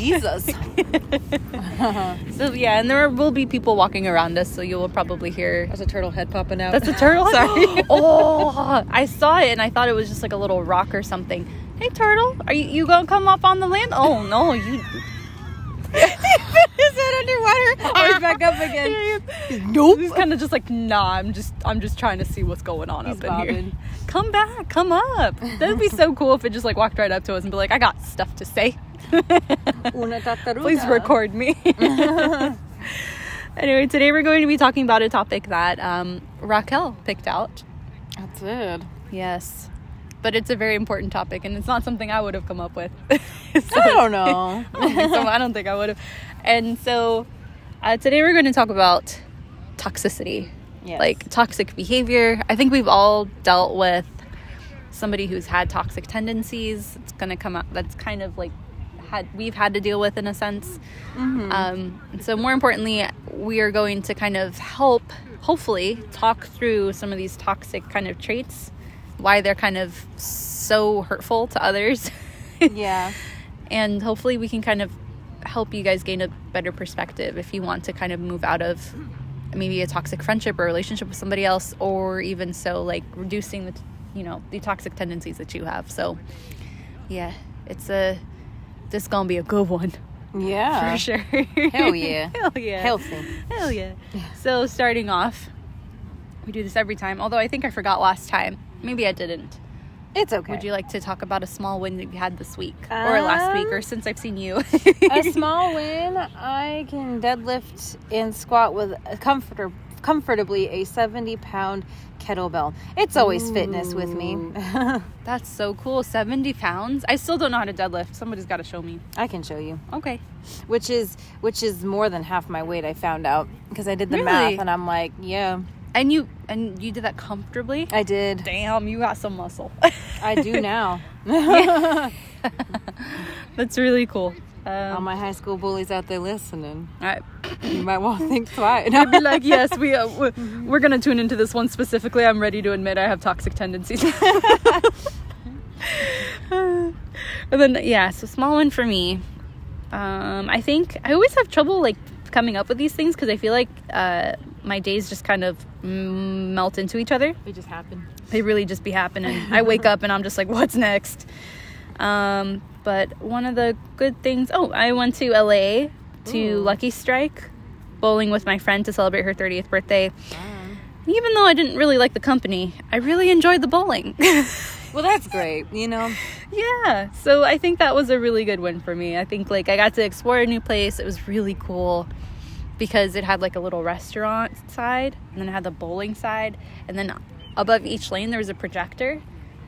Jesus. So yeah, and there will be people walking around us, so you will probably hear. There's a turtle head popping out. That's a turtle. Sorry. oh, I saw it and I thought it was just like a little rock or something. Hey, turtle, are you you gonna come up on the land? Oh no, you. Is it underwater? He's back up again. Nope. He's kind of just like, nah. I'm just, I'm just trying to see what's going on He's up in here. Come back, come up. That'd be so cool if it just like walked right up to us and be like, I got stuff to say. Una tartaruga. Please record me. anyway, today we're going to be talking about a topic that um, Raquel picked out. That's it. Yes. But it's a very important topic, and it's not something I would have come up with. I don't know. I don't think so. I don't think I would have. And so uh, today we're going to talk about toxicity, Yes. like toxic behavior. I think we've all dealt with somebody who's had toxic tendencies. It's going to come up. That's kind of like had we've had to deal with in a sense. Um, so more importantly, we are going to kind of help, hopefully, talk through some of these toxic kind of traits, why they're kind of so hurtful to others. yeah. and hopefully we can kind of help you guys gain a better perspective if you want to kind of move out of maybe a toxic friendship or relationship with somebody else or even so like reducing the you know the toxic tendencies that you have so yeah it's a this gonna be a good one Yeah. for sure Hell yeah. hell yeah Healthy. hell yeah so starting off we do this every time although i think i forgot last time maybe i didn't It's okay. would you like to talk about a small win that you had this week or last week Um, or since I've seen you? a small win, I can deadlift and squat with a comforter, comfortably a 70 pound kettlebell. It's always fitness with me. That's so cool. 70 pounds. I still don't know how to deadlift. Somebody's got to show me. I can show you. Okay. Which is which is more than half my weight I found out because I did the Really? math and I'm like, yeah, And you and you did that comfortably? I did. Damn, you got some muscle. I do now. That's really cool. All Um, my high school bullies out there listening, all right. you might want to think twice. I'd be like, yes, we uh, we're, we're gonna tune into this one specifically. I'm ready to admit I have toxic tendencies. and then yeah, so small one for me. Um, I think I always have trouble like coming up with these things because I feel like uh, my days just kind of melt into each other. They just happen. They really just be happening. I wake up and I'm just like, what's next? Um, but one of the good things. Oh, I went to LA to Ooh. Lucky Strike bowling with my friend to celebrate her 30th birthday. And even though I didn't really like the company, I really enjoyed the bowling. Well, that's great. You know, yeah. So I think that was a really good win for me. I think like I got to explore a new place. It was really cool because it had like a little restaurant side and then it had the bowling side and then above each lane there was a projector.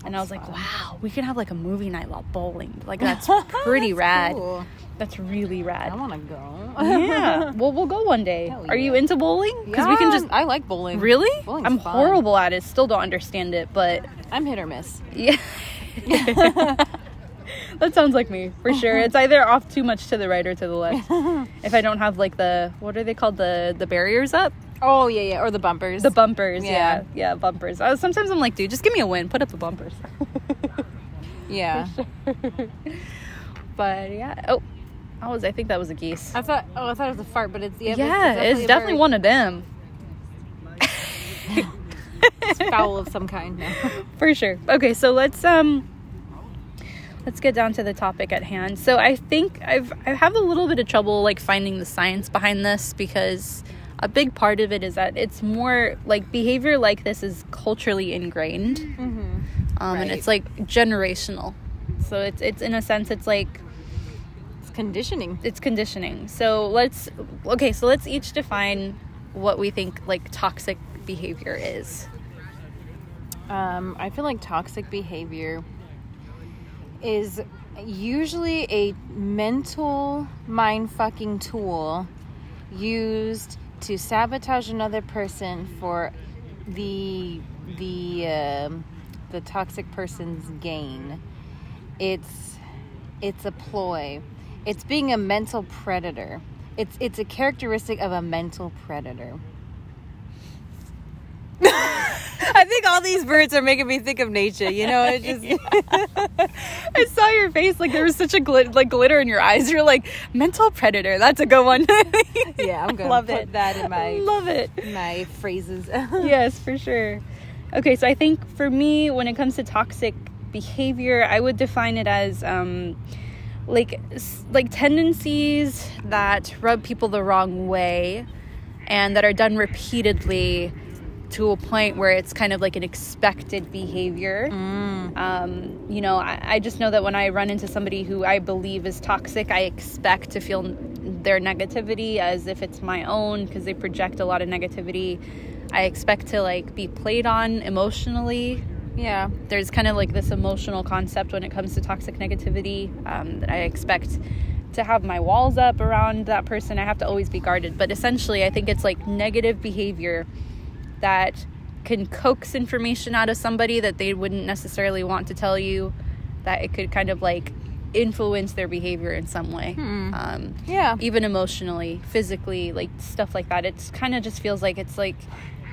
And I was like, wow, we can have like a movie night while bowling. Like that's pretty That's rad. cool. That's really rad. I want to go. yeah. Well, we'll go one day. Hell Are you into bowling? Because we can just I like bowling. Really? Bowling's I'm fun. horrible at it. Still don't understand it, but I'm hit or miss. yeah. that sounds like me for sure. It's either off too much to the right or to the left. if I don't have like the what are they called the the barriers up, Oh yeah, yeah, or the bumpers. the bumpers. Yeah, Yeah. yeah, bumpers. Sometimes I'm like, dude, just give me a win. Put up the bumpers. yeah. but yeah. Oh, I was. I think that was a geese. I thought. Oh, I thought it was a fart, but it's yeah. yeah, it's definitely bird. one of them. It's foul of some kind for sure okay so let's um let's get down to the topic at hand. So i think i've i have a little bit of trouble like finding the science behind this because a big part of it is that it's more like behavior like this is culturally ingrained. Mm-hmm. um, and it's like generational. So it's it's in a sense it's like It's conditioning. it's conditioning. So let's okay so let's each define what we think like toxic behavior is. Um, I feel like toxic behavior is usually a mental mind fucking tool used to sabotage another person for the the um, the toxic person's gain. It's it's a ploy. It's being a mental predator. It's it's a characteristic of a mental predator. I think all these birds are making me think of nature. You know, it just I saw your face like there was such a glit- like glitter in your eyes. You're like mental predator. That's a good one. yeah. I'm gonna Love put it. that in my Love it. my phrases. yes, for sure. Okay, so I think for me, when it comes to toxic behavior, I would define it as um, like like tendencies that rub people the wrong way, and that are done repeatedly to a point where it's kind of like an expected behavior. Um, you know, I, I just know that when I run into somebody who I believe is toxic, I expect to feel their negativity as if it's my own because they project a lot of negativity. I expect to like be played on emotionally. yeah. There's kind of like this emotional concept when it comes to toxic negativity um, that I expect to have my walls up around that person. I have to always be guarded. But essentially, I think it's like negative behavior that can coax information out of somebody that they wouldn't necessarily want to tell you, that it could kind of like influence their behavior in some way. Um, Yeah. even emotionally, physically, like stuff like that. It's kind of just feels like it's like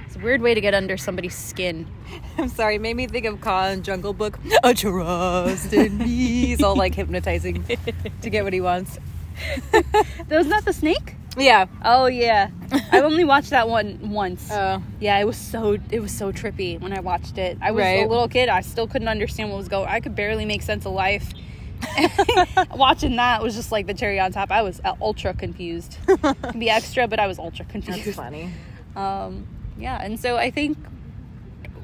it's a weird way to get under somebody's skin. I'm sorry, it made me think of Khan Jungle Book. A trust in me. He's all like hypnotizing to get what he wants. Was that the snake? Yeah. Oh yeah, I only watched that one once. Oh. yeah, it was so it was so trippy when I watched it. I was a little kid. I still couldn't understand what was going. I could barely make sense of life. Watching that was just like the cherry on top. I was uh, ultra confused. Can be extra, but I was ultra confused. That's funny. um, yeah and so i think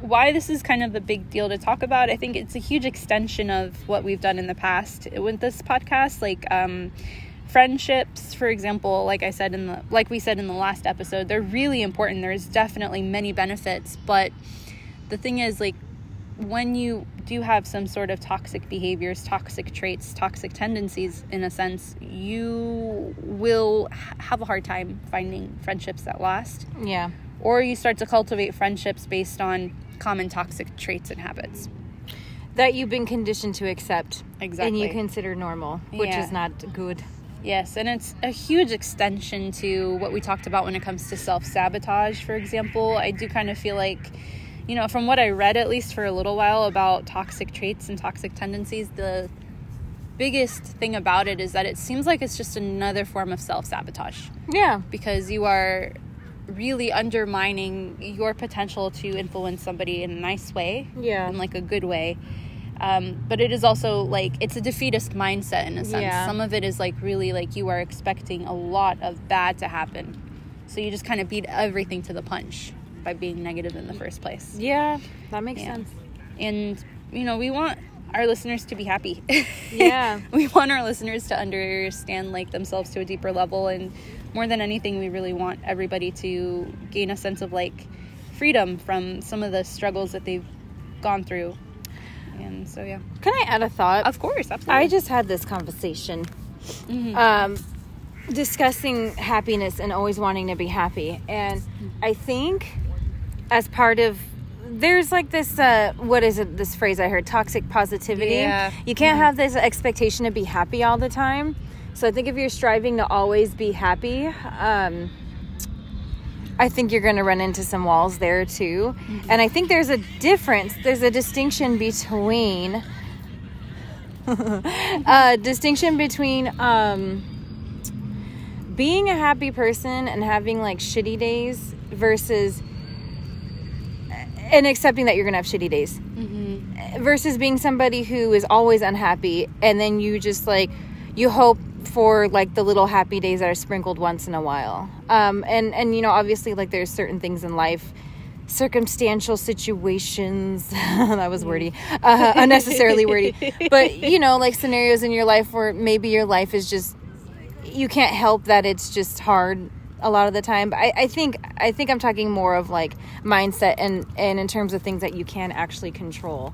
why this is kind of a big deal to talk about i think it's a huge extension of what we've done in the past with this podcast like um, friendships for example like i said in the like we said in the last episode they're really important there's definitely many benefits but the thing is like when you do have some sort of toxic behaviors, toxic traits, toxic tendencies, in a sense, you will have a hard time finding friendships that last. Yeah. Or you start to cultivate friendships based on common toxic traits and habits. That you've been conditioned to accept. Exactly. And you consider normal, which Yeah. is not good. Yes, and it's a huge extension to what we talked about when it comes to self sabotage, for example. I do kind of feel like, you know, from what I read at least for a little while about toxic traits and toxic tendencies, the biggest thing about it is that it seems like it's just another form of self sabotage Yeah. because you are really undermining your potential to influence somebody in a nice way Yeah. in like a good way um, but it is also like it's a defeatist mindset in a sense Yeah. some of it is like really like you are expecting a lot of bad to happen so you just kind of beat everything to the punch by being negative in the first place Yeah. That makes Yeah. sense. and you know we want our listeners to be happy Yeah. we want our listeners to understand like themselves to a deeper level and more than anything we really want everybody to gain a sense of like freedom from some of the struggles that they've gone through and so yeah Can I add a thought? of course absolutely I just had this conversation um, discussing happiness and always wanting to be happy. And I think as part of there's like this uh what is it this phrase I heard toxic positivity. Yeah. You can't have this expectation to be happy all the time. So I think if you're striving to always be happy, um I think you're going to run into some walls there too. And I think there's a difference, there's a distinction between a distinction between um, being a happy person and having like shitty days versus and accepting that you're gonna have shitty days. Versus being somebody who is always unhappy and then you just like you hope for like the little happy days that are sprinkled once in a while. Um, and and you know obviously like there's certain things in life circumstantial situations that was wordy uh, unnecessarily wordy. But you know like scenarios in your life where maybe your life is just you can't help that it's just hard a lot of the time. But I, I think i think i'm talking more of like mindset and and in terms of things that you can actually control.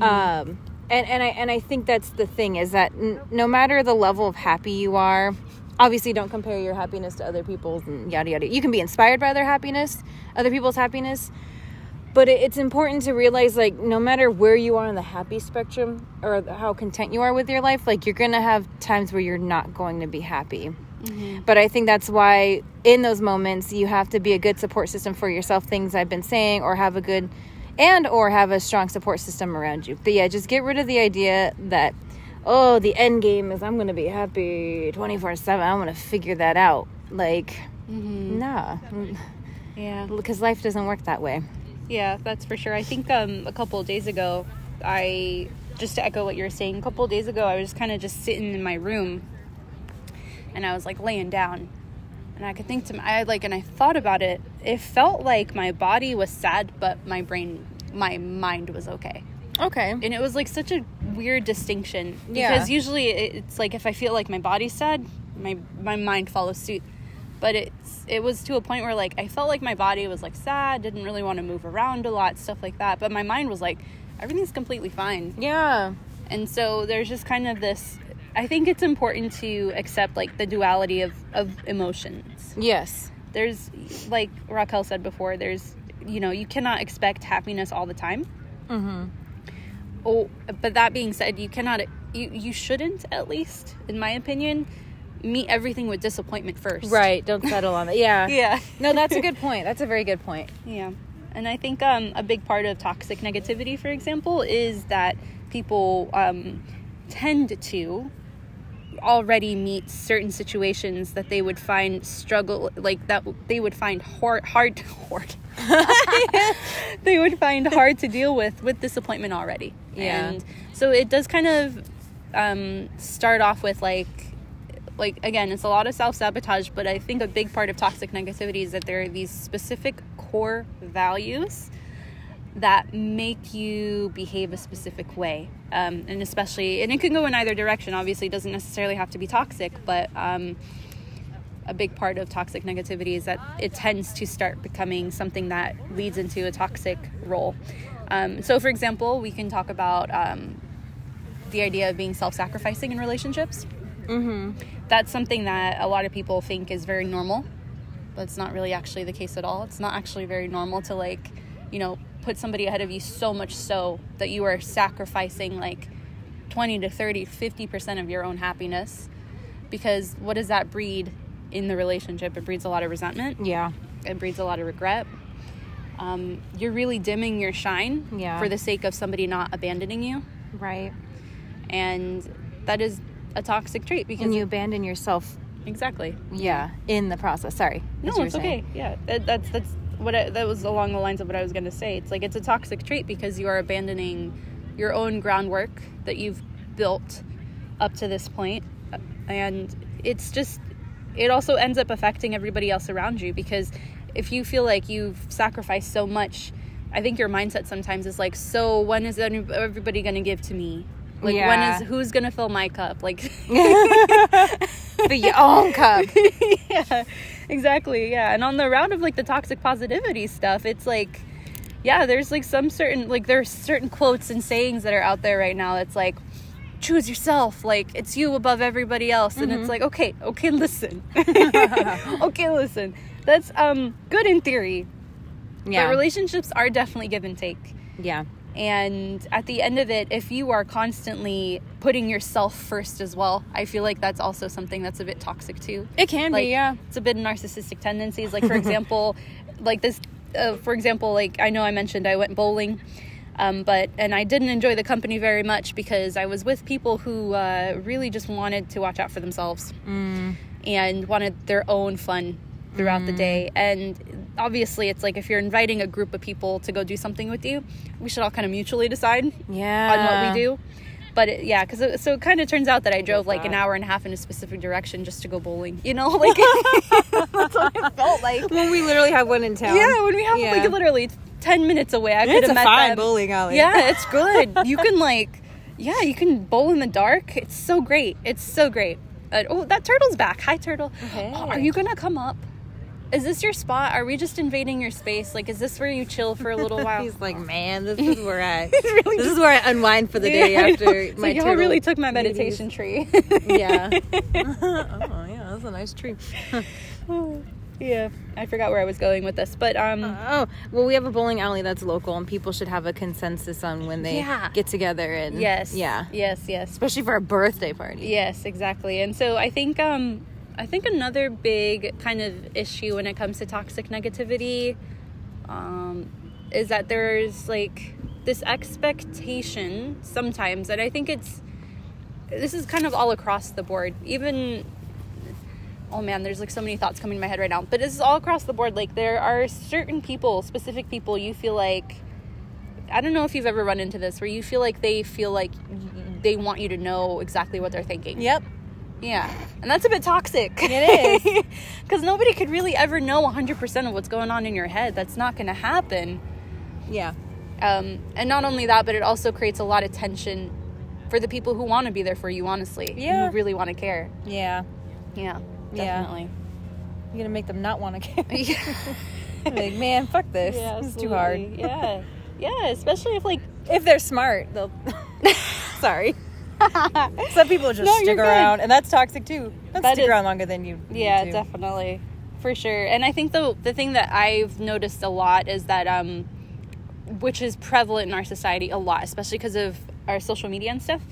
Um and and i and i think that's the thing is that n- no matter the level of happy you are obviously don't compare your happiness to other people's and yada yada. You can be inspired by their happiness other people's happiness but it, it's important to realize like no matter where you are on the happy spectrum or how content you are with your life like you're gonna have times where you're not going to be happy. Mm-hmm. But i think that's why in those moments you have to be a good support system for yourself things i've been saying or have a good and or have a strong support system around you. But yeah, just get rid of the idea that oh, the end game is I'm going to be happy 24/7. I'm going to figure that out. Like nah. Yeah. Because life doesn't work that way. Yeah, that's for sure. I think um, a couple of days ago, I just to echo what you were saying. A couple of days ago, I was kind of just sitting in my room, and I was like laying down, and I could think to my, I like, and I thought about it. It felt like my body was sad, but my brain, my mind was okay. Okay. And it was like such a weird distinction Yeah. because usually it's like if I feel like my body's sad, my my mind follows suit. But it's it was to a point where like I felt like my body was like sad, didn't really want to move around a lot, stuff like that. But my mind was like everything's completely fine. Yeah. And so there's just kind of this I think it's important to accept like the duality of of emotions. Yes. There's like Raquel said before, there's you know, you cannot expect happiness all the time. Mhm. Oh, but that being said, you cannot, you you shouldn't at least, in my opinion, meet everything with disappointment first. Right. Don't settle on it. Yeah. Yeah. No, that's a good point. That's a very good point. Yeah. And I think um, a big part of toxic negativity, for example, is that people um, tend to already meet certain situations that they would find struggle like that they would find hard hard hard they would find hard to deal with with disappointment already Yeah. and so it does kind of um, start off with like like again it's a lot of self-sabotage but i think a big part of toxic negativity is that there are these specific core values that make you behave a specific way um, and especially and it can go in either direction obviously it doesn't necessarily have to be toxic but um, a big part of toxic negativity is that it tends to start becoming something that leads into a toxic role. Um, so for example we can talk about um, the idea of being self-sacrificing in relationships. Mm-hmm. that's something that a lot of people think is very normal but it's not really actually the case at all. It's not actually very normal to like you know put somebody ahead of you so much so that you are sacrificing like 20 to 30 50% of your own happiness. Because what does that breed in the relationship it breeds a lot of resentment Yeah. it breeds a lot of regret um, you're really dimming your shine Yeah. for the sake of somebody not abandoning you Right. and that is a toxic trait because And you abandon yourself. exactly Yeah. In the process. Sorry. No, as you were it's okay. Yeah, that, that's that's what I, that was along the lines of what I was going to say. It's like it's a toxic trait because you are abandoning your own groundwork that you've built up to this point, and it's just it also ends up affecting everybody else around you because if you feel like you've sacrificed so much, I think your mindset sometimes is like, so when is everybody going to give to me? Like when Yeah. is who's going to fill my cup? Like your own cup. yeah, exactly. Yeah, and on the round of like the toxic positivity stuff, it's like, yeah, there's like some certain like there's certain quotes and sayings that are out there right now. That's like, choose yourself. Like it's you above everybody else, and it's like, okay, okay, listen, okay, listen. That's um good in theory, Yeah. but relationships are definitely give and take. yeah. And at the end of it, if you are constantly putting yourself first as well, I feel like that's also something that's a bit toxic too It can like be, yeah. it's a bit of narcissistic tendencies like for example like this uh, for example like i know i mentioned i went bowling um, but and i didn't enjoy the company very much because i was with people who uh, really just wanted to watch out for themselves Mm. and wanted their own fun throughout the day and obviously it's like if you're inviting a group of people to go do something with you we should all kind of mutually decide Yeah. on what we do. But it, yeah, because so it kind of turns out that I drove like an hour and a half in a specific direction just to go bowling. You know, like that's what it felt like. when we literally have one in town. Yeah, when we have Yeah. like literally ten minutes away, I could have met fine them. bowling alley. Yeah, it's good. you can like, yeah, you can bowl in the dark. It's so great. It's so great. Uh, oh, that turtle's back. Hi, turtle. Hey. Are you gonna come up? Is this your spot? Are we just invading your space? Like, is this where you chill for a little while? He's like, man, this is where I. really this is where I unwind for the day Yeah, after my like, y'all really took my meditation tree. Yeah. oh yeah, that's a nice tree. Yeah, I forgot where I was going with this, but um, Oh well, we have a bowling alley that's local, and people should have a consensus on when they Yeah. get together and yes, yeah, yes, yes, especially for a birthday party. yes, exactly. And so I think um, I think another big kind of issue when it comes to toxic negativity, um, is that there's like this expectation sometimes, and I think it's this is kind of all across the board. Even oh man, there's like so many thoughts coming to my head right now. But this is all across the board. Like there are certain people, specific people, you feel like I don't know if you've ever run into this where you feel like they feel like they want you to know exactly what they're thinking. Yep. Yeah. And that's a bit toxic. It is. Because nobody could really ever know 100% of what's going on in your head. That's not going to happen. Yeah. Um, and not only that, but it also creates a lot of tension for the people who want to be there for you, honestly. Yeah. Who really want to care. Yeah. Yeah. Yeah. Definitely. You're gonna make them not want to care. like, man, fuck this. it's too hard. yeah. Yeah. Especially if, like, If they're smart, they'll. Sorry. Some people just No, stick good. around, and that's toxic too. That's That stick is- around longer than you. Yeah, definitely. For sure. And I think the the thing that I've noticed a lot is that um which is prevalent in our society a lot, especially because of our social media and stuff,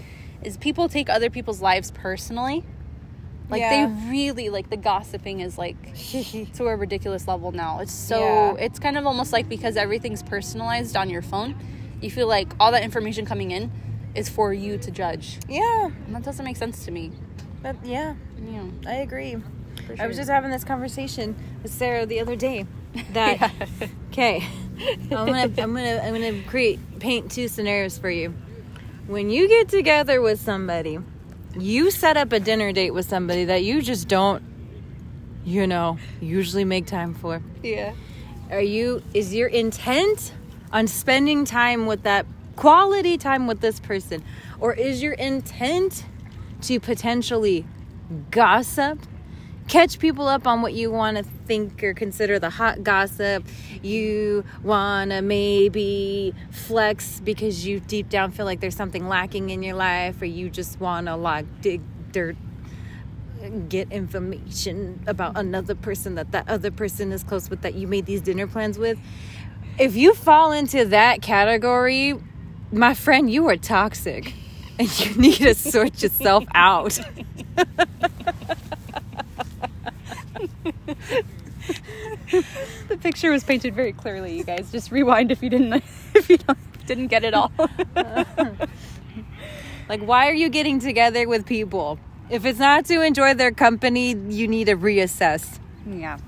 is people take other people's lives personally. Like Yeah. they really like the gossiping is like to a ridiculous level now. It's so Yeah. it's kind of almost like because everything's personalized on your phone, you feel like all that information coming in is for you to judge. Yeah. And that doesn't make sense to me. But yeah, Yeah. I agree. For I was just having this conversation with Sarah the other day. That okay, I'm gonna I'm gonna I'm gonna create paint two scenarios for you. When you get together with somebody, you set up a dinner date with somebody that you just don't, you know, usually make time for. Yeah. Are you is your intent on spending time with that quality time with this person or is your intent to potentially gossip catch people up on what you want to think or consider the hot gossip. You want to maybe flex because you deep down feel like there's something lacking in your life or you just want to like dig dirt get information about another person that that other person is close with that you made these dinner plans with. If you fall into that category my friend you are toxic. And you need to sort yourself out The picture was painted very clearly, you guys. Just rewind if you didn't if you don't, didn't get it all. like why are you getting together with people if it's not to enjoy their company you need to reassess yeah.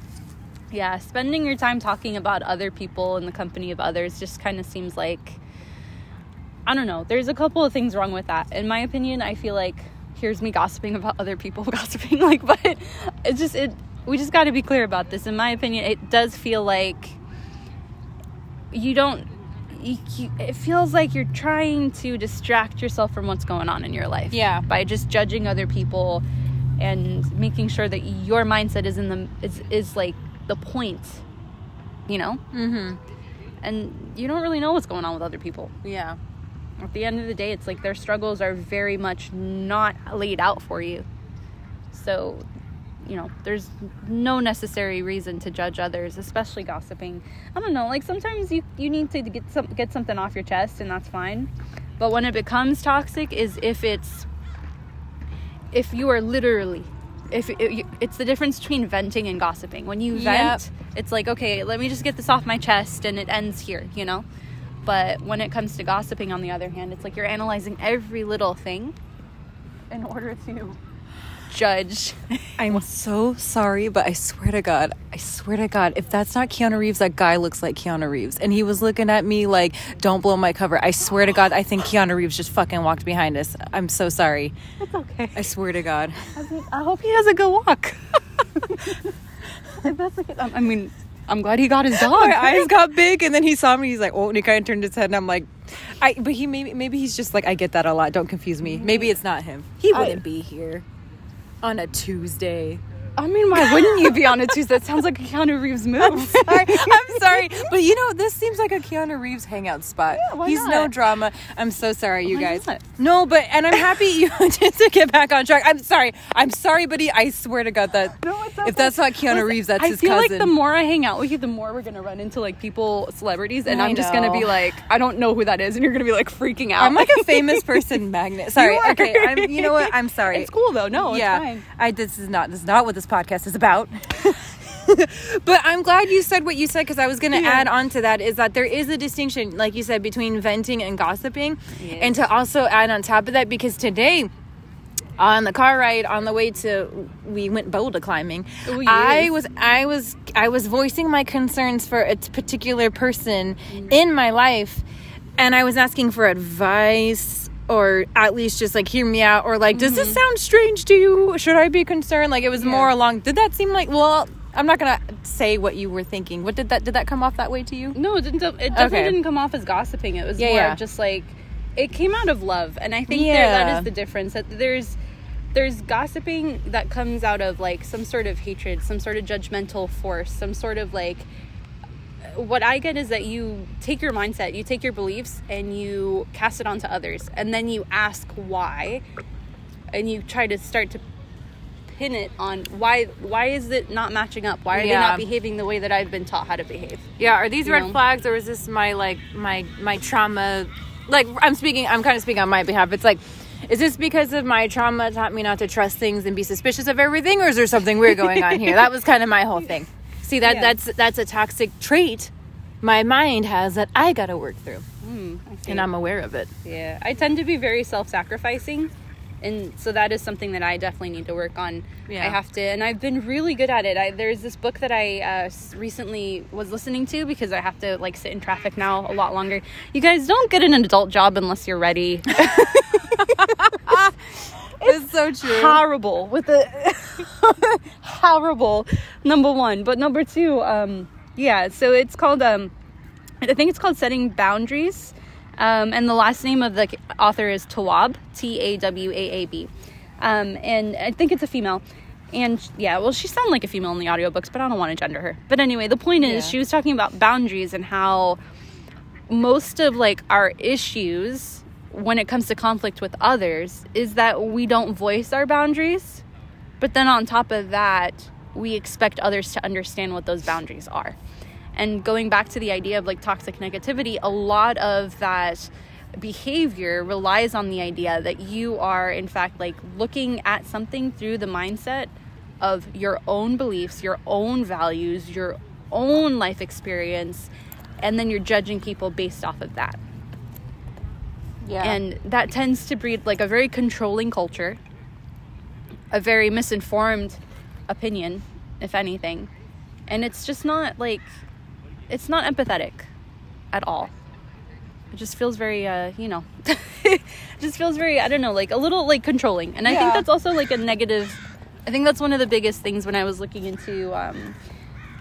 Yeah, spending your time talking about other people and the company of others just kind of seems like I don't know. There's a couple of things wrong with that. In my opinion, I feel like here's me gossiping about other people gossiping like but it's just it we just got to be clear about this. In my opinion, it does feel like you don't you, you, it feels like you're trying to distract yourself from what's going on in your life Yeah. by just judging other people and making sure that your mindset is in the is is like the point you know? Mm-hmm. And you don't really know what's going on with other people. Yeah. At the end of the day it's like their struggles are very much not laid out for you. So you know there's no necessary reason to judge others especially gossiping. I don't know like sometimes you you need to get some get something off your chest and that's fine. But when it becomes toxic is if it's if you are literally if it, it's the difference between venting and gossiping. When you Yep. vent it's like okay let me just get this off my chest and it ends here you know? But when it comes to gossiping on the other hand it's like you're analyzing every little thing in order to judge I'm so sorry, but I swear to God, I swear to God, if that's not Keanu Reeves, that guy looks like Keanu Reeves. And he was looking at me like, don't blow my cover. I swear to God, I think Keanu Reeves just fucking walked behind us. I'm so sorry. it's okay I swear to God. i hope he has a good walk that's a um, I mean i'm glad he got his dog My eyes got big, and then he saw me. He's like, "Oh!" And he kind of turned his head, and I'm like, "I." But he maybe maybe he's just like, I get that a lot. Don't confuse me. Mm-hmm. Maybe it's not him. He wouldn't be here on a Tuesday. I mean, why wouldn't you be on a Tuesday? That sounds like a Keanu Reeves move. sorry, I'm sorry, but you know this seems like a Keanu Reeves hangout spot. Yeah, why He's not? no drama. I'm so sorry, you Why guys. not? No, but and I'm happy you just to get back on track. I'm sorry. I'm sorry, buddy. I swear to God that No, if that's not Keanu Reeves, that's I his feel like the more I hang out with you, the more we're gonna run into like people, celebrities, and I I'm just gonna be like, I don't know who that is, and you're gonna be like freaking out. I'm like a famous person magnet. Sorry. You. Okay. I'm, you know what? I'm sorry. It's cool though. No, yeah. it's fine. I this is not this is not what this podcast is about. but I'm glad you said what you said because I was going to Yeah. add on to that is that there is a distinction, like you said, between venting and gossiping, Yes. and to also add on top of that because today. On the car ride on the way to we went boulder climbing. Oh, I was I was I was voicing my concerns for a particular person Mm. in my life and I was asking for advice or at least just like hear me out or like does this sound strange to you? Should I be concerned? Like it was more Mm-hmm. Along did that seem like well I'm not gonna say what you were thinking. What did that did that come off that way to you? No, it didn't. It definitely Okay. didn't come off as gossiping. It was Yeah, more yeah. just like it came out of love, and I think there, that is the difference. That there's there's gossiping that comes out of like some sort of hatred, some sort of judgmental force, some sort of like. What I get is that you take your mindset, you take your beliefs, and you cast it onto others, and then you ask why, and you try to start to pin it on why why is it not matching up? Why are they not behaving the way that I've been taught how to behave? Yeah, are these You red know? flags or is this my like my my trauma like I'm speaking I'm kind of speaking on my behalf. It's like is this because of my trauma taught me not to trust things and be suspicious of everything or is there something weird going on here? That was kind of my whole thing. See that Yeah. that's that's a toxic trait my mind has that I got to work through I and I'm aware of it. Yeah, I tend to be very self-sacrificing, and so that is something that I definitely need to work on. Yeah. I have to, and I've been really good at it. I, there's this book that I uh, recently was listening to because I have to like sit in traffic now a lot longer. You guys don't get an adult job unless you're ready. It's so true. horrible with the horrible number one. But number two um yeah so it's called um i think it's called setting boundaries. Um and the last name of the author is tawab t-a-w-a-a-b um and i think it's a female. And yeah well she sounded like a female in the audiobooks but i don't want to gender her. But anyway the point is Yeah. she was talking about boundaries and how most of like our issues when it comes to conflict with others is that we don't voice our boundaries but then on top of that we expect others to understand what those boundaries are. And going back to the idea of like toxic negativity a lot of that behavior relies on the idea that you are in fact like looking at something through the mindset of your own beliefs your own values your own life experience and then you're judging people based off of that Yeah. and that tends to breed like a very controlling culture a very misinformed opinion if anything. And it's just not like it's not empathetic at all. It just feels very uh you know just feels very i don't know like a little like controlling. And i think that's also like a negative i think that's one of the biggest things when i was looking into um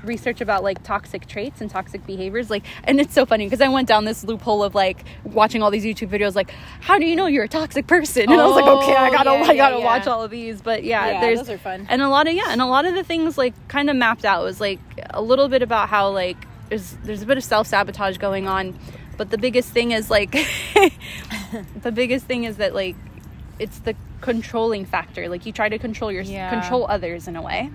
research about like toxic traits and toxic behaviors like and it's so funny because i went down this loophole of like watching all these youtube videos like how do you know you're a toxic person and i was like oh, okay i Oh, gotta yeah, i gotta yeah, watch yeah. all of these but yeah, there's those are fun. and a lot of yeah and a lot of the things like kind of mapped out was like a little bit about how like there's there's a bit of self-sabotage going on but the biggest thing is like the biggest thing is that like it's the controlling factor like you try to control your control others in a way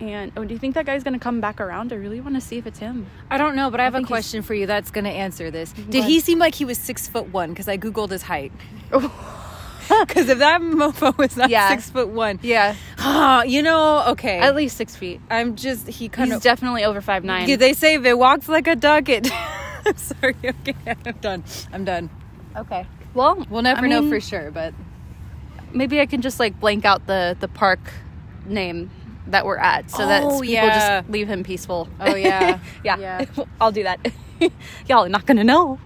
and oh do you think that guy's gonna come back around i really want to see if it's him I don't know, but I have a question for you that's going to answer this. Did What? he seem like he was six foot one? Because I googled his height. Because if that mofo was not Yeah. six foot one, yeah Ah, you know, okay. at least six feet I'm just he kind of. definitely over five nine they say if it walks like a duck, it. I'm sorry. Okay, I'm done. I'm done. okay well We'll never I know for sure, but maybe I can just like blank out the the park name that we're at so that Oh, people yeah. just leave him peaceful. Oh, yeah. yeah. Yeah. I'll do that. Y'all are not gonna know.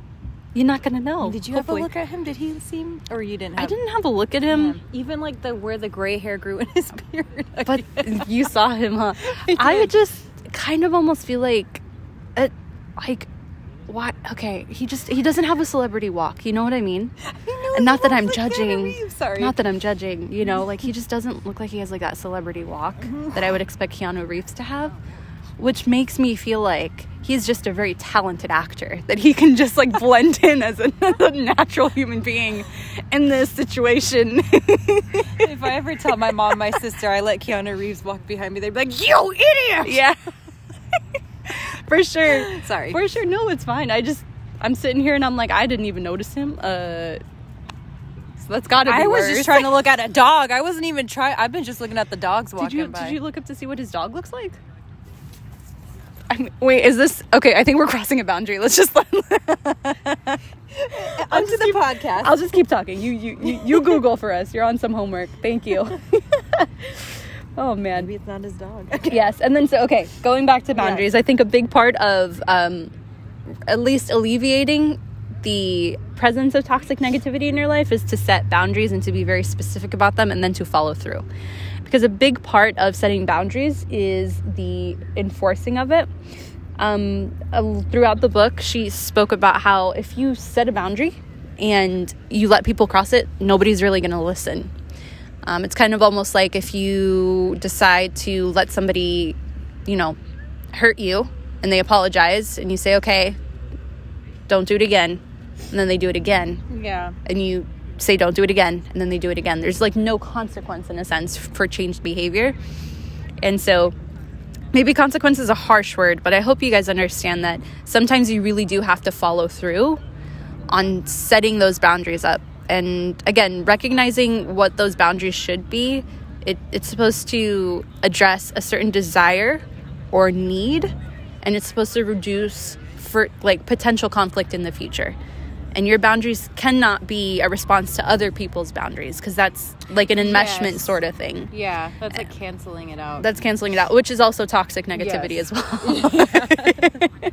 You're not gonna know. did you hopefully. have a look at him? Did he seem, or you didn't? Have, I didn't have a look at him, Yeah. Even like the where the gray hair grew in his beard. but you saw him, huh? I I just kind of almost feel like, uh, like, what? Okay, he just he doesn't have a celebrity walk. You know what I mean? know, And not that I'm looks like Keanu judging. Sorry. Not that I'm judging. You know, like he just doesn't look like he has like that celebrity walk Mm-hmm. that I would expect Keanu Reeves to have, which makes me feel like he's just a very talented actor that he can just like blend in as a, a natural human being in this situation. if I ever tell my mom, my sister, I let Keanu Reeves walk behind me, they'd be like, "You idiot!" yeah. For sure. Sorry. For sure. No, it's fine. I just I'm sitting here and I'm like, I didn't even notice him. Uh So that's got to be I was worse. just trying to look at a dog. I wasn't even trying. I've been just looking at the dogs walking Did you by. did you look up to see what his dog looks like? I mean, wait, is this okay? I think we're crossing a boundary. Let's just let Onto the podcast. I'll just keep talking. You you you, you Google for us. You're on some homework. Thank you. Oh man. Maybe it's not his dog. Yes, and then so okay, going back to boundaries, I think a big part of um, at least alleviating the presence of toxic negativity in your life is to set boundaries and to be very specific about them, and then to follow through. Because a big part of setting boundaries is the enforcing of it. Um, uh, throughout the book, she spoke about how if you set a boundary and you let people cross it, nobody's really going to listen. Um, it's kind of almost like if you decide to let somebody, you know, hurt you and they apologize and you say, okay, don't do it again. And then they do it again. Yeah. And you say, don't do it again. And then they do it again. There's like no consequence in a sense for changed behavior. And so maybe consequence is a harsh word, but I hope you guys understand that sometimes you really do have to follow through on setting those boundaries up. And again, recognizing what those boundaries should be, it, it's supposed to address a certain desire or need, and it's supposed to reduce for like potential conflict in the future. And your boundaries cannot be a response to other people's boundaries because that's like an enmeshment Yes. sort of thing. Yeah. That's like uh, canceling it out. That's canceling it out, which is also toxic negativity Yes. as well.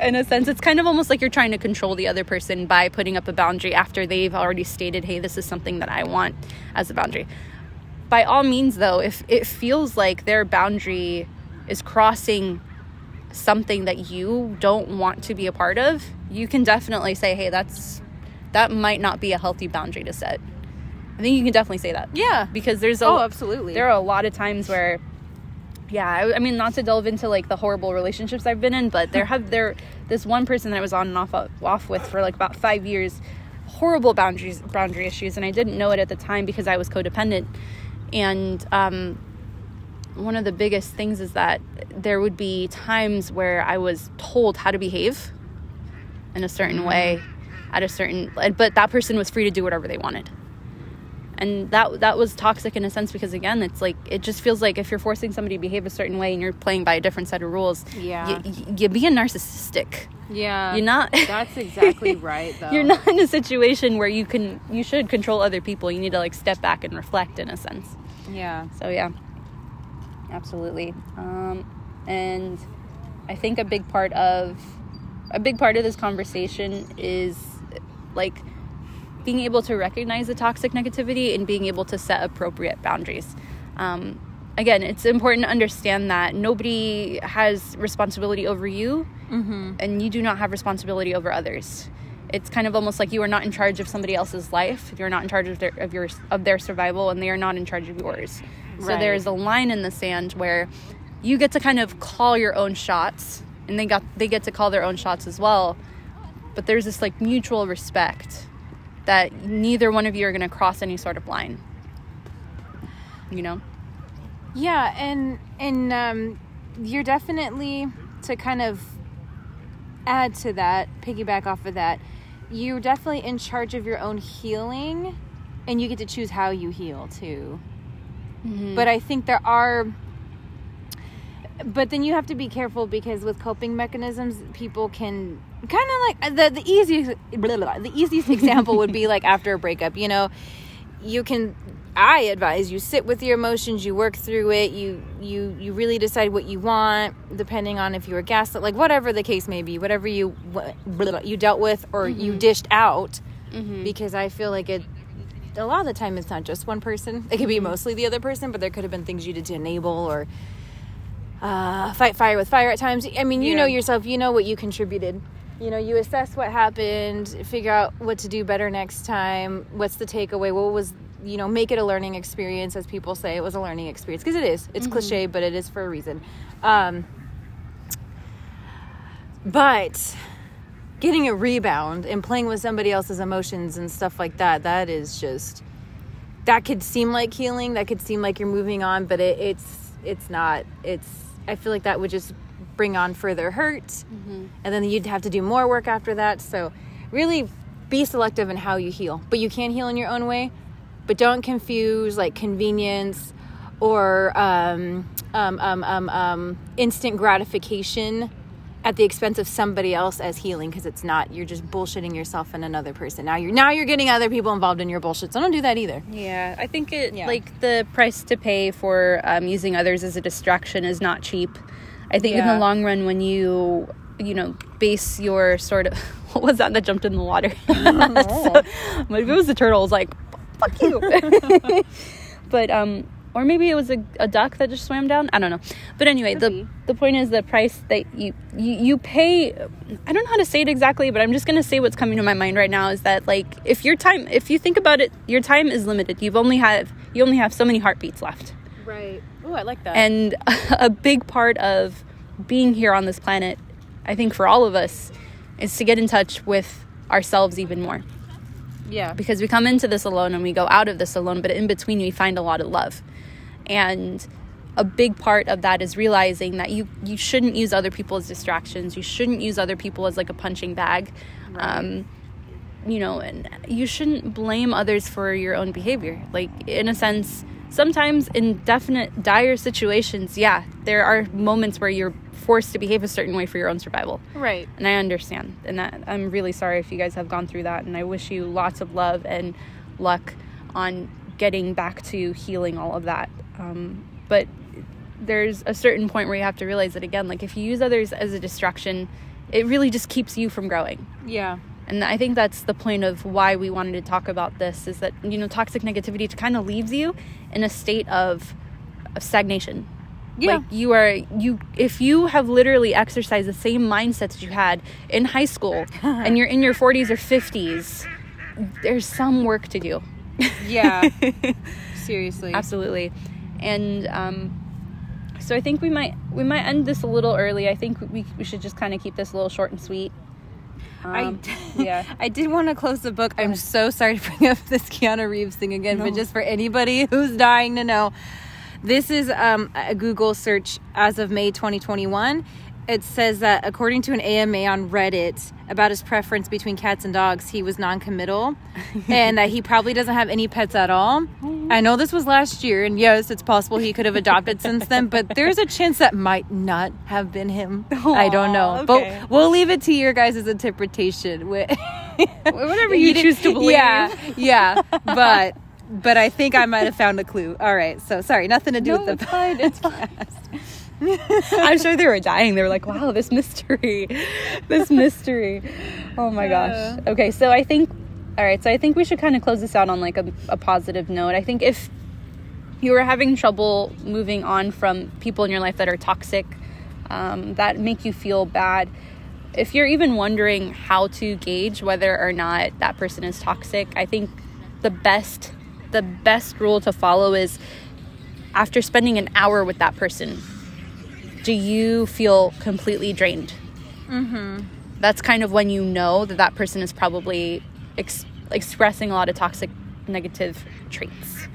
In a sense, it's kind of almost like you're trying to control the other person by putting up a boundary after they've already stated, hey, this is something that I want as a boundary. By all means, though, if it feels like their boundary is crossing something that you don't want to be a part of, you can definitely say, hey, that's that might not be a healthy boundary to set. I think you can definitely say that. yeah. Because there's a Oh, absolutely. there are a lot of times where yeah I, I mean not to delve into like the horrible relationships i've been in but there have there this one person that i was on and off off with for like about five years horrible boundaries boundary issues and i didn't know it at the time because i was codependent and um one of the biggest things is that there would be times where i was told how to behave in a certain way at a certain but that person was free to do whatever they wanted and that that was toxic in a sense because again it's like it just feels like if you're forcing somebody to behave a certain way and you're playing by a different set of rules Yeah. you, you're being narcissistic Yeah. you're not That's exactly right, though. you're not in a situation where you can you should control other people you need to like step back and reflect in a sense Yeah. so yeah absolutely um, and i think a big part of a big part of this conversation is like being able to recognize the toxic negativity and being able to set appropriate boundaries. Um, again it's important to understand that nobody has responsibility over you and you do not have responsibility over others. It's kind of almost like you are not in charge of somebody else's life you're not in charge of their of your of their survival and they are not in charge of yours. So there's a line in the sand where you get to kind of call your own shots and they got they get to call their own shots as well but there's this like mutual respect that neither one of you are going to cross any sort of line you know Yeah, and and um, you're definitely to kind of add to that, piggyback off of that. You're definitely in charge of your own healing, and you get to choose how you heal too. But I think there are. But then you have to be careful because with coping mechanisms, people can kind of like uh, the the easiest blah, blah, the easiest example would be like after a breakup. You know, you can i advise you sit with your emotions you work through it you you you really decide what you want depending on if you were gaslit like whatever the case may be whatever you blah, you dealt with or you mm-hmm. dished out mm-hmm. because i feel like it a lot of the time it's not just one person. It could be mm-hmm. mostly the other person but there could have been things you did to enable or uh, fight fire with fire at times. I mean you know yourself you know what you contributed. You know you assess what happened figure out what to do better next time. What's the takeaway? What was you know make it a learning experience as people say. It was a learning experience. Because it is. It's cliche but it is for a reason. Um, but getting a rebound and playing with somebody else's emotions and stuff like that that is just that could seem like healing that could seem like you're moving on but it, it's it's not. It's i feel like that would just bring on further hurt and then you'd have to do more work after that so really be selective in how you heal. But you can heal in your own way. But don't confuse like convenience or um, um, um, um, um, instant gratification at the expense of somebody else as healing because it's not you're just bullshitting yourself and another person now you're now you're getting other people involved in your bullshit so don't do that either Yeah, I think it Yeah. like the price to pay for um, using others as a distraction is not cheap. I think in the long run, when you you know base your sort of what was that that jumped in the water? so, maybe it was the turtle. It was like fuck you. but um, or maybe it was a, a duck that just swam down. I don't know. But anyway, the be. the point is the price that you, you you pay. I don't know how to say it exactly, but I'm just gonna say what's coming to my mind right now is that like if your time, if you think about it, your time is limited. You've only have you only have so many heartbeats left, right oh i like that and a big part of being here on this planet, I think for all of us, is to get in touch with ourselves even more yeah because we come into this alone and we go out of this alone, but in between we find a lot of love. And a big part of that is realizing that you you shouldn't use other people as distractions. You shouldn't use other people as like a punching bag. Um, you know, and you shouldn't blame others for your own behavior. Like in a sense, sometimes in definite dire situations, yeah, there are moments where you're forced to behave a certain way for your own survival right and I understand. And that I'm really sorry if you guys have gone through that. And I wish you lots of love and luck on getting back to healing all of that. Um, but there's a certain point where you have to realize that again, like if you use others as a distraction, it really just keeps you from growing. yeah And I think that's the point of why we wanted to talk about this is that, you know, toxic negativity kind of leaves you in a state of, of stagnation. Yeah. Like you are you if you have literally exercised the same mindset that you had in high school and you're in your 40s or 50s, there's some work to do. yeah seriously Absolutely. And um so I think we might we might end this a little early. I think we we should just kind of keep this a little short and sweet. Um, I, yeah. I did want to close the book. I'm so sorry to bring up this Keanu Reeves thing again, but just for anybody who's dying to know, this is um, a Google search as of May 2021. It says that according to an AMA on Reddit about his preference between cats and dogs, he was non-committal, and that he probably doesn't have any pets at all. I know this was last year, and yes, it's possible he could have adopted since then, but there's a chance that might not have been him. I don't know, okay. but we'll leave it to your guys' interpretation. Wh- Whatever you didn't- choose to believe. Yeah, yeah, but but I think I might have found a clue. All right, so sorry, nothing to do No, with it's the fine. It's fine. I'm sure they were dying. They were like, "Wow, this mystery, this mystery." Oh my gosh. Okay, so I think, all right, so I think we should kind of close this out on like a, a positive note. I think if you are having trouble moving on from people in your life that are toxic, um, that make you feel bad. If you're even wondering how to gauge whether or not that person is toxic, I think the best the best rule to follow is after spending an hour with that person, do you feel completely drained? Mm-hmm. That's kind of when you know that that person is probably ex- expressing a lot of toxic, negative traits.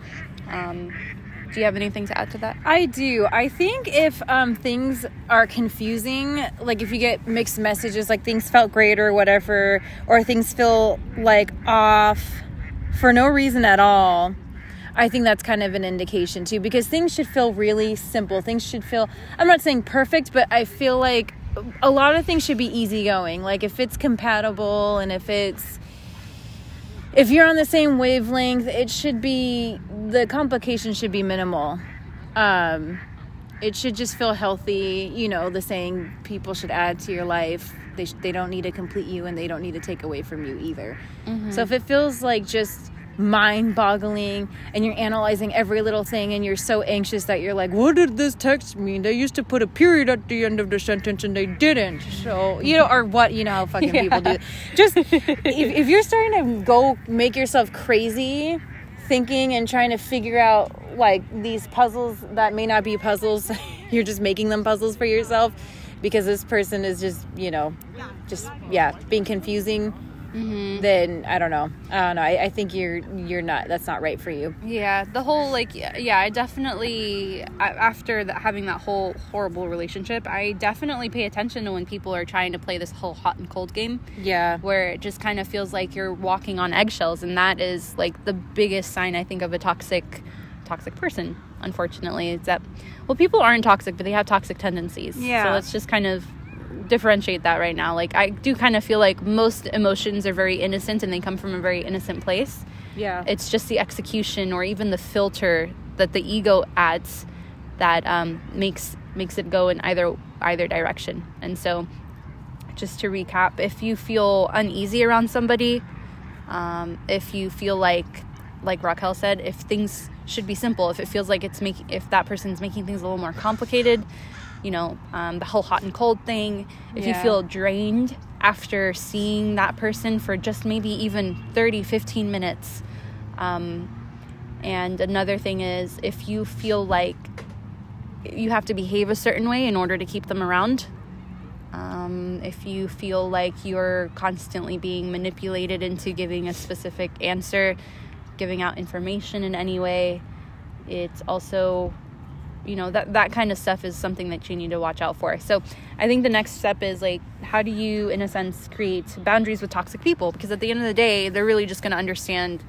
Um, do you have anything to add to that? I do. I think if um, things are confusing, like if you get mixed messages, like things felt great or whatever, or things feel like off for no reason at all, I think that's kind of an indication too, because things should feel really simple. Things should feel, I'm not saying perfect, but I feel like a lot of things should be easygoing. Like if it's compatible and if it's, if you're on the same wavelength, it should be the complication should be minimal. Um, it should just feel healthy. You know, the saying people should add to your life. They sh- they don't need to complete you, and they don't need to take away from you either. So if it feels like just mind boggling and you're analyzing every little thing and you're so anxious that you're like what did this text mean? They used to put a period at the end of the sentence and they didn't. So you know or what you know how fucking people do. Just if, if you're starting to go make yourself crazy thinking and trying to figure out like these puzzles that may not be puzzles you're just making them puzzles for yourself because this person is just you know just yeah being confusing Mm-hmm. then I don't know. I don't know. I, I think you're you're not. That's not right for you. Yeah, the whole like yeah, yeah I definitely after that having that whole horrible relationship, I definitely pay attention to when people are trying to play this whole hot and cold game Yeah. where it just kind of feels like you're walking on eggshells and that is like the biggest sign I think of a toxic toxic person unfortunately is that well people aren't toxic but they have toxic tendencies. Yeah. So let's just kind of differentiate that right now. Like I do kind of feel like most emotions are very innocent and they come from a very innocent place Yeah. it's just the execution or even the filter that the ego adds that um, makes makes it go in either either direction and so just to recap if you feel uneasy around somebody um, if you feel like like raquel said if things should be simple if it feels like it's making if that person's making things a little more complicated you know um, the whole hot and cold thing. If you feel drained after seeing that person for just maybe even 30 15 minutes. Um, and another thing is if you feel like you have to behave a certain way in order to keep them around um, if you feel like you're constantly being manipulated into giving a specific answer giving out information in any way it's also you know that that kind of stuff is something that you need to watch out for. So i think the next step is like how do you in a sense create boundaries with toxic people? Because at the end of the day they're really just going to understand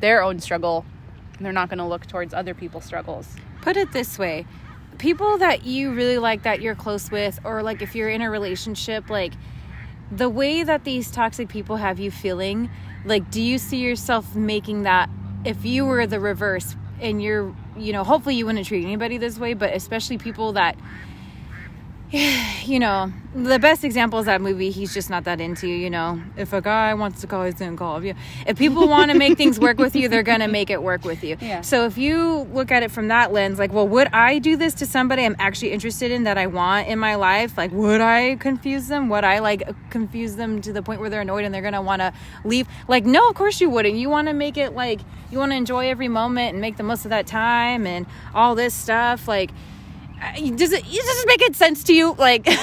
their own struggle. They're not going to look towards other people's struggles. Put it this way. People that you really like that you're close with, or like if you're in a relationship, like the way that these toxic people have you feeling, like, do you see yourself making that if you were the reverse and you're, you know, hopefully you wouldn't treat anybody this way, but especially people that, you know, the best example is that movie he's just not that into, you know. If a guy wants to call, he's gonna call. If, you, if people want to make things work with you, they're gonna make it work with you. Yeah. So if you look at it from that lens, like, well, would I do this to somebody I'm actually interested in that I want in my life? Like, would I confuse them? Would I like confuse them to the point where they're annoyed and they're gonna want to leave? Like, no, of course you wouldn't. You want to make it like you want to enjoy every moment and make the most of that time and all this stuff. Like, Uh, does it does this make it sense to you? Like.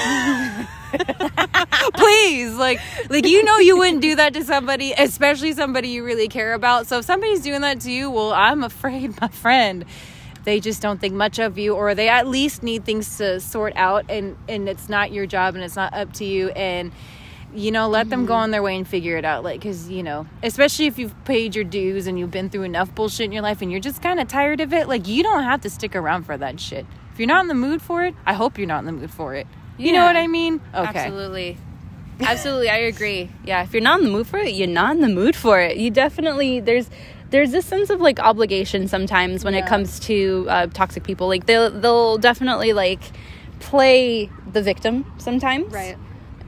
please like like you know you wouldn't do that to somebody especially somebody you really care about so if somebody's doing that to you well i'm afraid my friend they just don't think much of you or they at least need things to sort out and and it's not your job and it's not up to you and you know let them go mm-hmm. on their way and figure it out like because you know especially if you've paid your dues and you've been through enough bullshit in your life and you're just kind of tired of it like you don't have to stick around for that shit if you're not in the mood for it i hope you're not in the mood for it you know what i mean okay Absolutely. Absolutely, I agree. Yeah, if you're not in the mood for it, you're not in the mood for it. You definitely there's there's this sense of like obligation sometimes when it comes to uh, toxic people. Like they'll they'll definitely like play the victim sometimes. Right.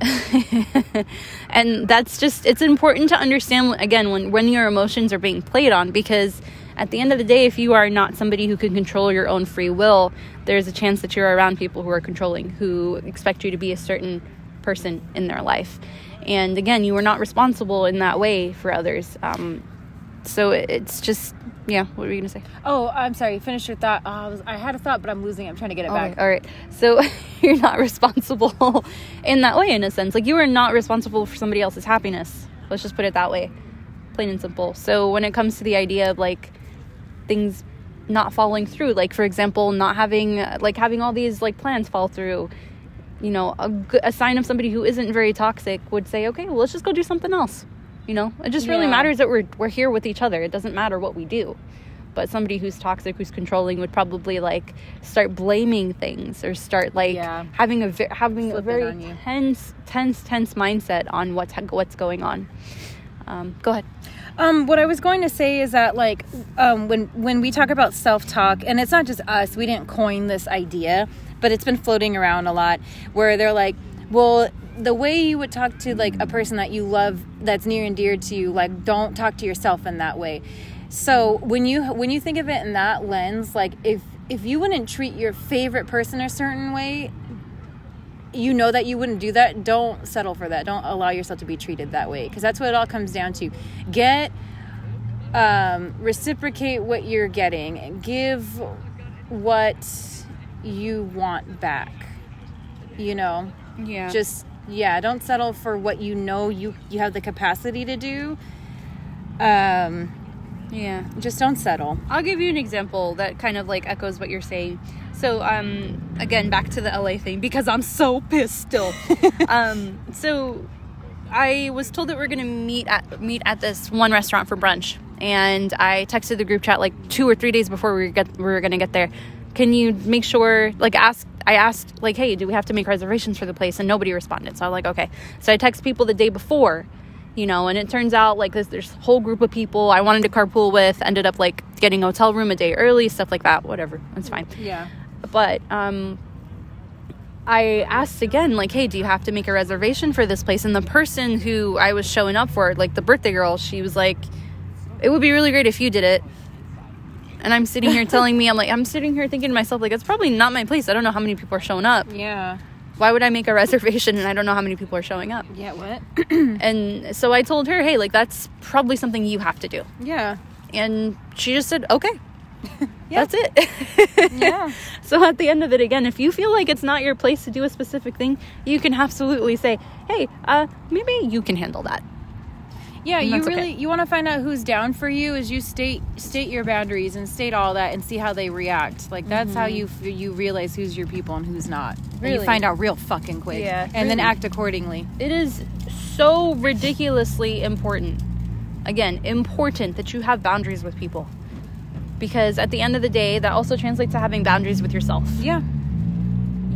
and that's just it's important to understand again when when your emotions are being played on because at the end of the day if you are not somebody who can control your own free will there's a chance that you're around people who are controlling who expect you to be a certain person in their life and again you are not responsible in that way for others um, so it's just yeah what were you gonna say Oh, I'm sorry. Finish your thought. Oh, I, was, I had a thought, but I'm losing it. I'm trying to get it back. All right. So you're not responsible in that way, in a sense. Like you are not responsible for somebody else's happiness. Let's just put it that way, plain and simple. So when it comes to the idea of like things not following through, like for example, not having like having all these like plans fall through, you know, a sign of somebody who isn't very toxic would say, okay, well, let's just go do something else. You know, it just really matters that we're we're here with each other. It doesn't matter what we do. But somebody who's toxic who's controlling would probably like start blaming things or start like Yeah. having a having a very tense tense tense mindset on what's what's going on. Um, go ahead Um, what I was going to say is that like um, when when we talk about self talk, and it's not just us, we didn't coin this idea, but it's been floating around a lot, where they're like, well. The way you would talk to like a person that you love, that's near and dear to you, like don't talk to yourself in that way. So when you when you think of it in that lens, like if if you wouldn't treat your favorite person a certain way, you know that you wouldn't do that, don't settle for that. Don't allow yourself to be treated that way because that's what it all comes down to. Get um, reciprocate what you're getting. Give what you want back. You know, yeah just yeah, don't settle for what you know you you have the capacity to do. Um, Yeah. just don't settle. I'll give you an example that kind of like echoes what you're saying. So, um, again, back to the LA thing because I'm so pissed still. um, so, I was told that we're gonna meet at meet at this one restaurant for brunch, and I texted the group chat like two or three days before we get we were gonna get there. Can you make sure like ask? I asked like, hey, do we have to make reservations for the place? And nobody responded. So I'm like, okay. So I text people the day before you know and it turns out like this there's whole group of people i wanted to carpool with ended up like getting a hotel room a day early stuff like that whatever it's fine Yeah. But um i asked again like hey do you have to make a reservation for this place and the person who i was showing up for like the birthday girl she was like it would be really great if you did it and i'm sitting here telling me i'm like i'm sitting here thinking to myself like it's probably not my place i don't know how many people are showing up Yeah. why would i make a reservation and i don't know how many people are showing up Yeah. What? and so I told her, hey, like that's probably something you have to do. yeah. And she just said, okay. Yeah. That's it. Yeah. so at the end of it, again, if you feel like it's not your place to do a specific thing, you can absolutely say, hey, uh, maybe you can handle that. Yeah, you that's okay. really you want to find out who's down for you as you state state your boundaries and state all that and see how they react. Like that's how you you realize who's your people and who's not. And you Mm-hmm. Find out real fucking quick. Yeah, and then act accordingly. It is so ridiculously important. Again, important that you have boundaries with people. Because at the end of the day, that also translates to having boundaries with yourself. Yeah.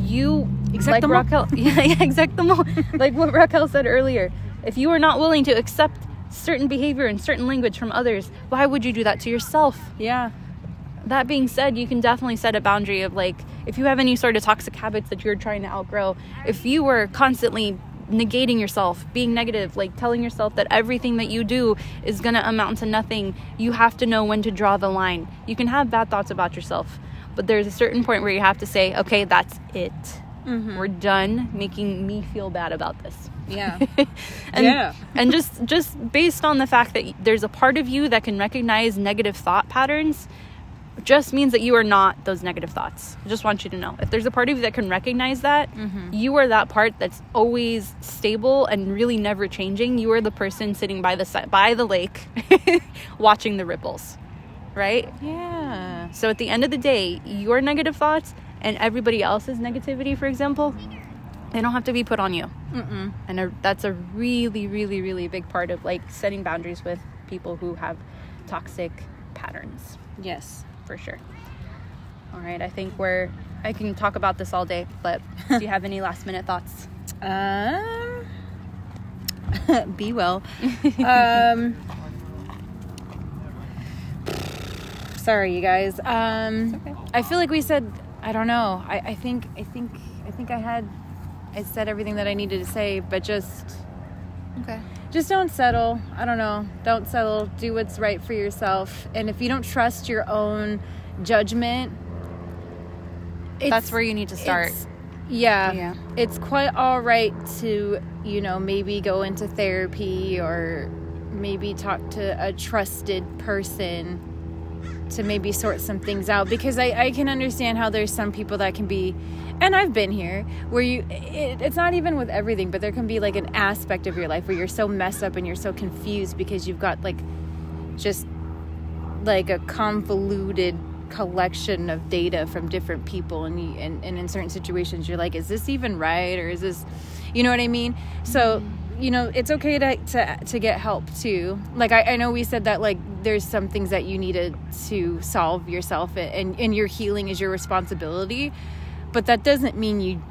you Exact like. Raquel, yeah, yeah, exact them all. like what Raquel said earlier. If you are not willing to accept certain behavior and certain language from others, why would you do that to yourself? Yeah. That being said, you can definitely set a boundary of like if you have any sort of toxic habits that you're trying to outgrow, if you were constantly negating yourself, being negative, like telling yourself that everything that you do is going to amount to nothing, you have to know when to draw the line. You can have bad thoughts about yourself, but there's a certain point where you have to say, okay, that's it. Mm-hmm. We're done making me feel bad about this. Yeah. and, Yeah. and just just based on the fact that there's a part of you that can recognize negative thought patterns just means that you are not those negative thoughts. I just want you to know. If there's a part of you that can recognize that, mm-hmm. you are that part that's always stable and really never changing. You are the person sitting by the si- by the lake watching the ripples. Right? yeah. So at the end of the day, your negative thoughts and everybody else's negativity, for example, they don't have to be put on you. Mm-mm. And a, that's a really, really, really big part of like setting boundaries with people who have toxic patterns, Yes. For sure. All right, I think we're. I can talk about this all day, but do you have any last minute thoughts? Um. be well. um. Sorry, you guys. Um. okay. I feel like we said. I don't know. I, I think. I think. I think I had. I said everything that I needed to say, but just. Okay. Just don't settle. I don't know. Don't settle. Do what's right for yourself. And if you don't trust your own judgment, That's where you need to start. yeah. Yeah. It's quite all right to, you know, maybe go into therapy or maybe talk to a trusted person to maybe sort some things out because I, I can understand how there's some people that can be and I've been here where you it, it's not even with everything but there can be like an aspect of your life where you're so messed up and you're so confused because you've got like just like a convoluted collection of data from different people and, you, and and in certain situations you're like is this even right or is this you know what i mean? So mm. You know it's okay to to, to get help too like I, I know we said that like there's some things that you needed to solve yourself and and your healing is your responsibility but that doesn't mean you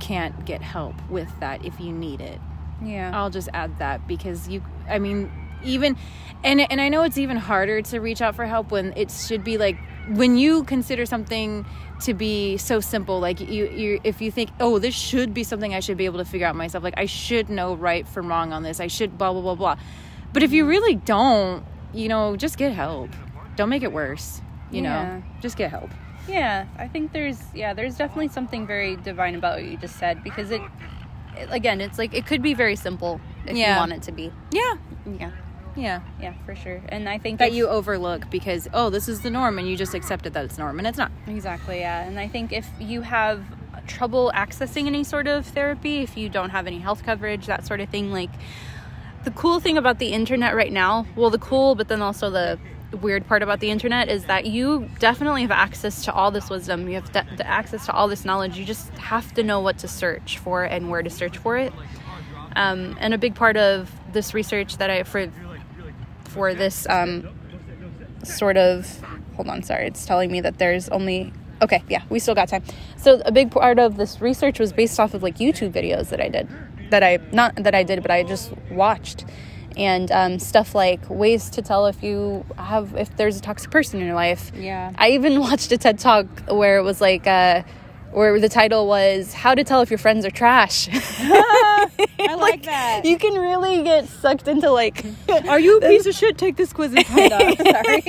can't get help with that if you need it Yeah. I'll just add that because you I mean even and and I know it's even harder to reach out for help when it should be like when you consider something to be so simple like you you if you think oh this should be something I should be able to figure out myself like I should know right from wrong on this I should blah blah blah blah but if you really don't you know just get help don't make it worse you Yeah. know just get help Yeah, I think there's yeah, there's definitely something very divine about what you just said because it, again, it's like it could be very simple if Yeah. you want it to be. yeah Yeah. Yeah Yeah, for sure. And I think that you overlook because oh this is the norm and you just accepted that it's norm and it's not Exactly, yeah. And I think if you have trouble accessing any sort of therapy, if you don't have any health coverage, that sort of thing, like the cool thing about the internet right now, well, the cool, but then also the weird part about the internet is that you definitely have access to all this wisdom. You have de- the access to all this knowledge. You just have to know what to search for and where to search for it. Um, and a big part of this research that I for for this um, sort of hold on, sorry, it's telling me that there's only okay, yeah, we still got time. So a big part of this research was based off of like YouTube videos that I did, that I not that I did, but I just watched, and um, stuff like ways to tell if you have if there's a toxic person in your life. Yeah. I even watched a TED talk where it was like. Uh, where the title was "How to Tell If Your Friends Are Trash." I like that. You can really get sucked into like, Are you a piece of shit? Take this quiz and find out. Sorry.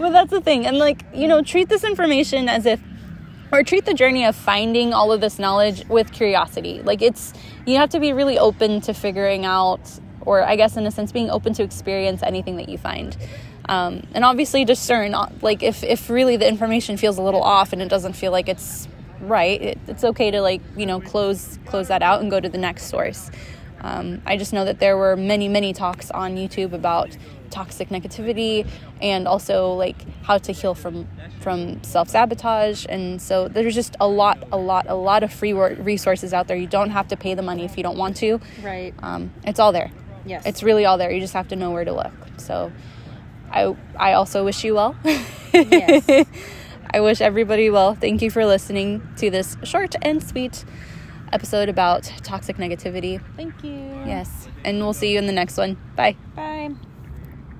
well, that's the thing, and like you know, treat this information as if, or treat the journey of finding all of this knowledge with curiosity. Like it's you have to be really open to figuring out, or I guess in a sense, being open to experience anything that you find. Um, and obviously discern like if, if really the information feels a little off and it doesn't feel like it's right it, it's okay to like you know close close that out and go to the next source. Um, i just know that there were many many talks on youtube about toxic negativity and also like how to heal from from self-sabotage. And so there's just a lot a lot a lot of free resources out there. You don't have to pay the money if you don't want to. Right. Um, it's all there. Yes. It's really all there. You just have to know where to look. So I I also wish you well. Yes. I wish everybody well. Thank you for listening to this short and sweet episode about toxic negativity. Thank you. Yes. And we'll see you in the next one. Bye. Bye.